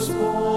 firstborn.